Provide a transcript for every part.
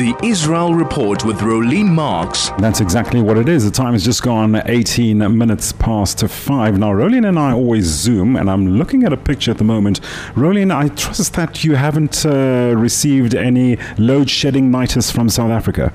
The Israel Report with Rolene Marks. That's exactly what it is. The time has just gone 18 minutes past 5. Now, Rolene and I always Zoom, and I'm looking at a picture at the moment. Rolene, I trust that you haven't uh, received any load shedding nitis from South Africa.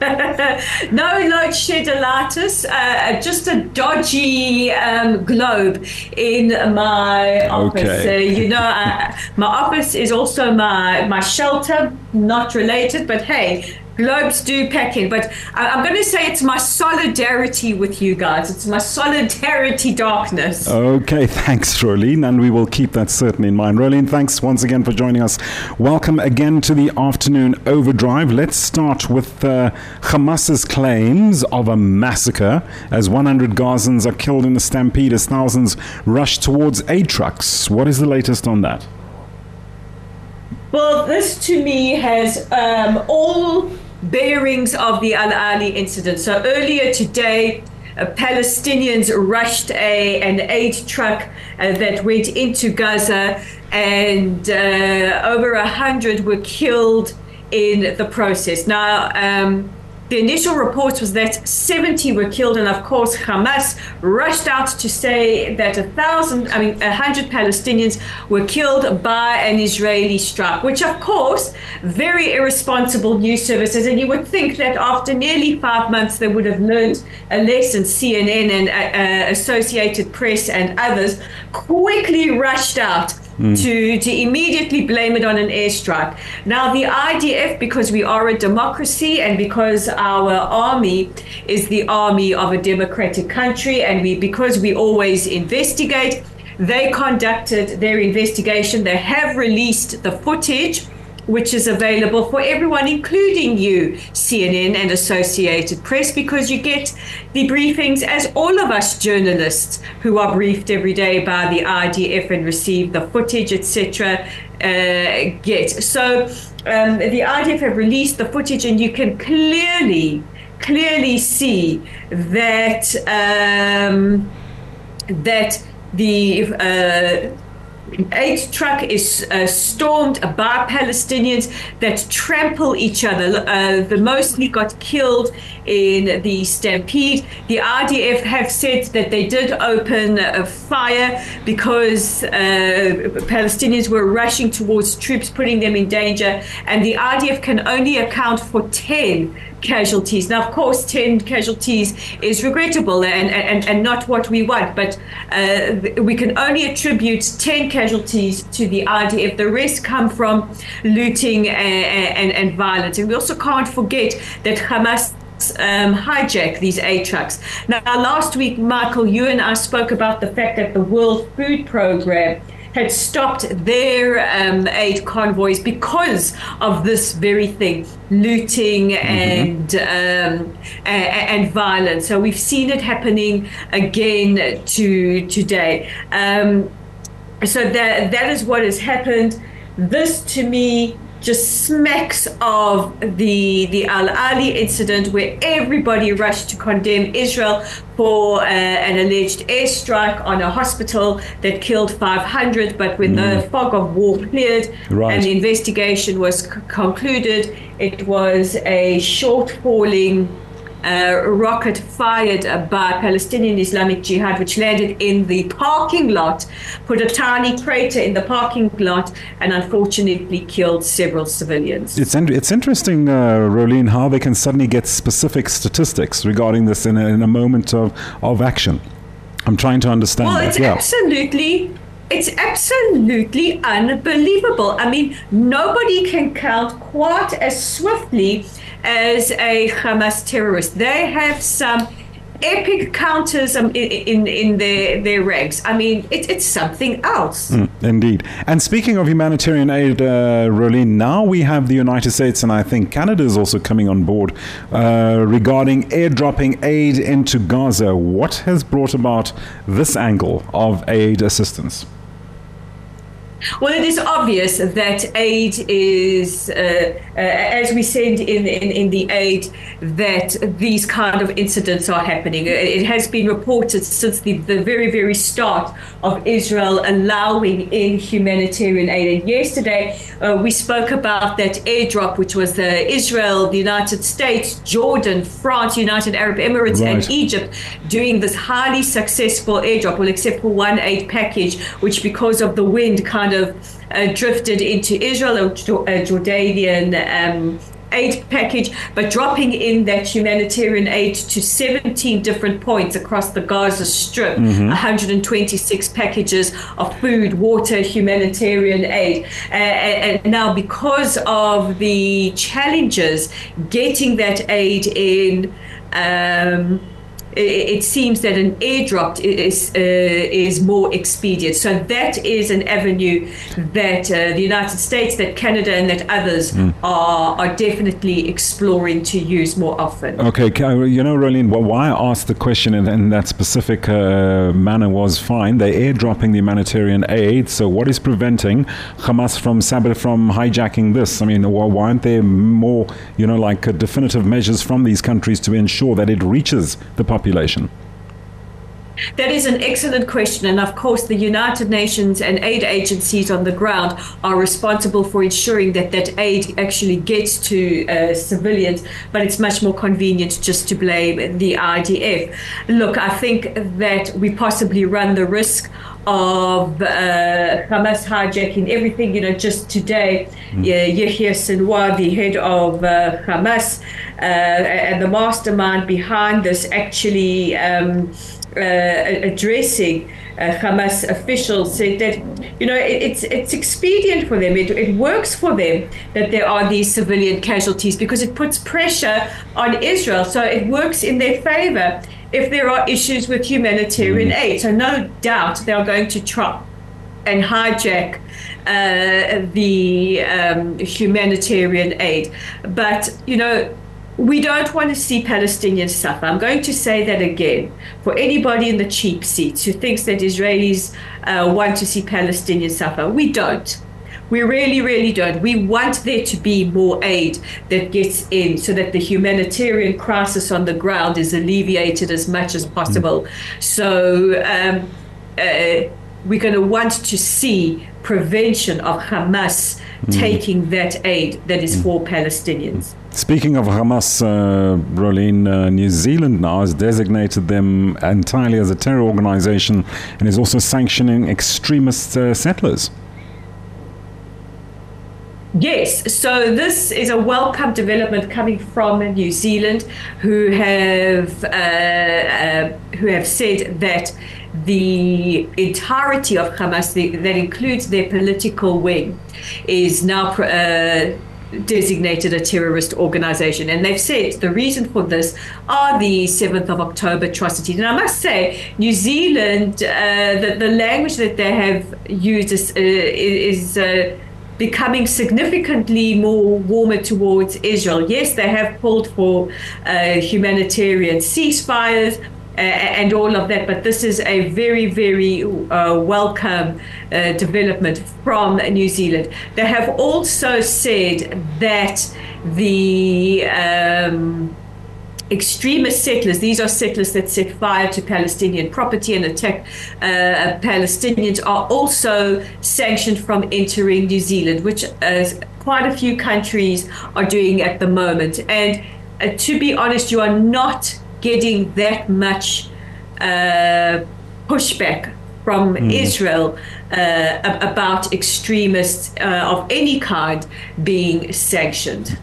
no load shedderitis, uh, just a dodgy um, globe in my office. Okay. Uh, you know, uh, my office is also my my shelter, not related, but hey, globes do pack in, but I, am going to say it's my solidarity with you guys. It's my solidarity darkness. Okay, thanks, Rolene, and we will keep that certainly in mind. Rolene, thanks once again for joining us. Welcome again to the afternoon overdrive. Let's start with uh, Hamas's claims of a massacre as 100 Gazans are killed in a stampede as thousands rush towards aid trucks. What is the latest on that? Well, this to me has um, all bearings of the Al Ahli incident. So earlier today, uh, Palestinians rushed a, an aid truck uh, that went into Gaza, and uh, over a hundred were killed in the process. Now, um, the initial reports was that 70 were killed, and of course, Hamas rushed out to say that a thousand, I mean, a hundred Palestinians were killed by an Israeli strike, which, of course, very irresponsible news services. And you would think that after nearly five months, they would have learned a lesson. CNN and uh, uh, Associated Press and others quickly rushed out mm. to, to immediately blame it on an airstrike. Now, the IDF, because we are a democracy and because our army is the army of a democratic country, and we because we always investigate, they conducted their investigation. They have released the footage which is available for everyone, including you, CNN and Associated Press, because you get the briefings as all of us journalists who are briefed every day by the IDF and receive the footage, etc., uh, get. So um, the IDF have released the footage, and you can clearly, clearly see that um, that the uh, aid truck is uh, stormed by Palestinians that trample each other. Uh, the mostly got killed in the stampede. The IDF have said that they did open a fire because uh, Palestinians were rushing towards troops, putting them in danger. And the IDF can only account for 10 casualties. Now, of course, 10 casualties is regrettable and, and, and not what we want, but uh, we can only attribute 10 casualties to the IDF. The rest come from looting and, and, and violence. And we also can't forget that Hamas um, hijack these aid trucks. Now, last week, Michael, you and I spoke about the fact that the World Food Program had stopped their um, aid convoys because of this very thing looting mm-hmm. and um, and violence. So we've seen it happening again to today. Um, so that that is what has happened. This to me just smacks of the the Al Ahli incident where everybody rushed to condemn Israel for uh, an alleged airstrike on a hospital that killed 500 but when mm. the fog of war cleared right. and the investigation was c- concluded it was a short falling uh, rocket fired by Palestinian Islamic Jihad, which landed in the parking lot, put a tiny crater in the parking lot, and unfortunately killed several civilians. It's, in- it's interesting, uh, Rolene, how they can suddenly get specific statistics regarding this in a, in a moment of, of action. I'm trying to understand well, that. It's well, absolutely it's absolutely unbelievable. I mean, nobody can count quite as swiftly as a Hamas terrorist. They have some epic counters um, in, in, in their, their ranks. I mean, it, it's something else. Mm, indeed. And speaking of humanitarian aid, uh, Rolene, now we have the United States and I think Canada is also coming on board uh, regarding airdropping aid into Gaza. What has brought about this angle of aid assistance? Well, it is obvious that aid is, uh, uh, as we said in, in, in, the aid, that these kind of incidents are happening. It has been reported since the, the very, very start of Israel allowing in humanitarian aid. And yesterday uh, we spoke about that airdrop, which was the Israel, the United States, Jordan, France, United Arab Emirates, right. and Egypt doing this highly successful airdrop. Well, except for one aid package, which because of the wind kind of uh, drifted into Israel, a, Jordanian um, aid package, but dropping in that humanitarian aid to 17 different points across the Gaza Strip, mm-hmm. 126 packages of food, water, humanitarian aid. Uh, and now, because of the challenges getting that aid in, um, it seems that an airdrop is uh, is more expedient. So that is an avenue that uh, the United States, that Canada, and that others mm. are are definitely exploring to use more often. Okay, you know, Rolene, why I asked the question in, in that specific uh, manner was fine. They're airdropping the humanitarian aid. So what is preventing Hamas from from hijacking this? I mean, why aren't there more, you know, like uh, definitive measures from these countries to ensure that it reaches the population? Population? That is an excellent question. And of course, the United Nations and aid agencies on the ground are responsible for ensuring that that aid actually gets to uh, civilians, but it's much more convenient just to blame the IDF. Look, I think that we possibly run the risk of uh, Hamas hijacking everything. You know, just today, mm. Yahya Sinwar, the head of uh, Hamas uh, and the mastermind behind this, actually um, addressing uh, Hamas officials said that you know it, it's it's expedient for them. It, it works for them that there are these civilian casualties because it puts pressure on Israel. So it works in their favor if there are issues with humanitarian mm. aid. So no doubt they are going to try and hijack uh, the um, humanitarian aid. But you know we don't want to see Palestinians suffer. I'm going to say that again for anybody in the cheap seats who thinks that Israelis uh, want to see Palestinians suffer. We don't. We really, really don't. We want there to be more aid that gets in so that the humanitarian crisis on the ground is alleviated as much as possible. Mm. So um, uh, we're going to want to see prevention of Hamas mm. taking that aid that is mm. for Palestinians. Speaking of Hamas, uh, uh, New Zealand now has designated them entirely as a terror organization and is also sanctioning extremist uh, settlers. Yes, so this is a welcome development coming from New Zealand, who have uh, uh, who have said that the entirety of Hamas, the, that includes their political wing, is now. Uh, designated a terrorist organization. And they've said the reason for this are the 7th of October atrocities. And I must say, New Zealand, uh, the, the language that they have used is, uh, is uh, becoming significantly more warmer towards Israel. Yes, they have called for uh, humanitarian ceasefires, and all of that. But this is a very, very uh, welcome uh, development from New Zealand. They have also said that the um, extremist settlers, these are settlers that set fire to Palestinian property and attack uh, Palestinians, are also sanctioned from entering New Zealand, which uh, quite a few countries are doing at the moment. And uh, to be honest, you are not getting that much uh, pushback from mm. Israel uh, about extremists uh, of any kind being sanctioned.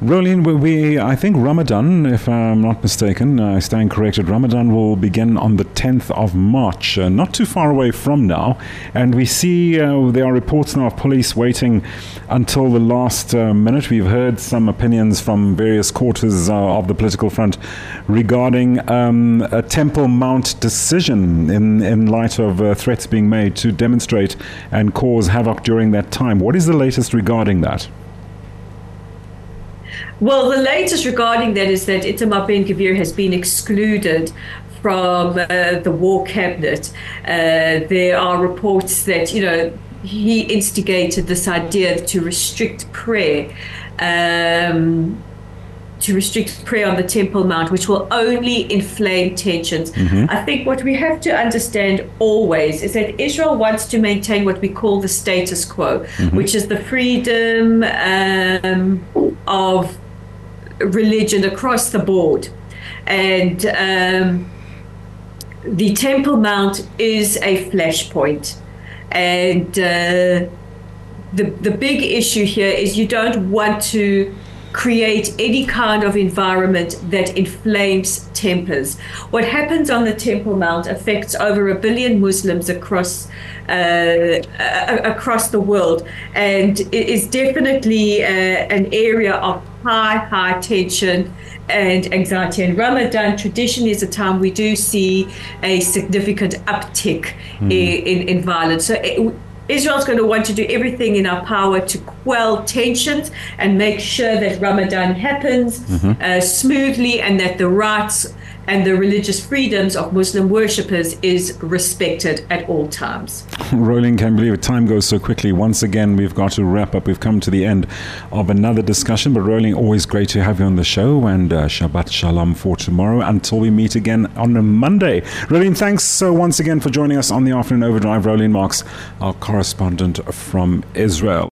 Rolene, we, I think Ramadan, if I'm not mistaken, I stand corrected, Ramadan will begin on the 10th of March, uh, not too far away from now. And we see uh, there are reports now of police waiting until the last uh, minute. We've heard some opinions from various quarters uh, of the political front regarding um, a Temple Mount decision in, in light of uh, threats being made to demonstrate and cause havoc during that time. What is the latest regarding that? Well, the latest regarding that is that Itamar Ben Gvir has been excluded from uh, the war cabinet. Uh, there are reports that, you know, he instigated this idea to restrict prayer. Um, to restrict prayer on the Temple Mount, which will only inflame tensions. Mm-hmm. I think what we have to understand always is that Israel wants to maintain what we call the status quo, mm-hmm. which is the freedom um, of religion across the board. And um, the Temple Mount is a flashpoint. And uh, the, the big issue here is you don't want to create any kind of environment that inflames tempers. What happens on the Temple Mount affects over a billion Muslims across uh, across the world, and it is definitely uh, an area of high, high tension and anxiety. And Ramadan traditionally is a time we do see a significant uptick mm. in, in, in, violence. So it, Israel's going to want to do everything in our power to quell tensions and make sure that Ramadan happens mm-hmm. uh, smoothly and that the rights and the religious freedoms of Muslim worshippers is respected at all times. Rolene, can't believe it. Time goes so quickly. Once again, we've got to wrap up. We've come to the end of another discussion. But Rolene, always great to have you on the show. And uh, Shabbat Shalom for tomorrow until we meet again on a Monday. Rolene, thanks so once again for joining us on the Afternoon Overdrive. Rolene Marks, our correspondent from Israel.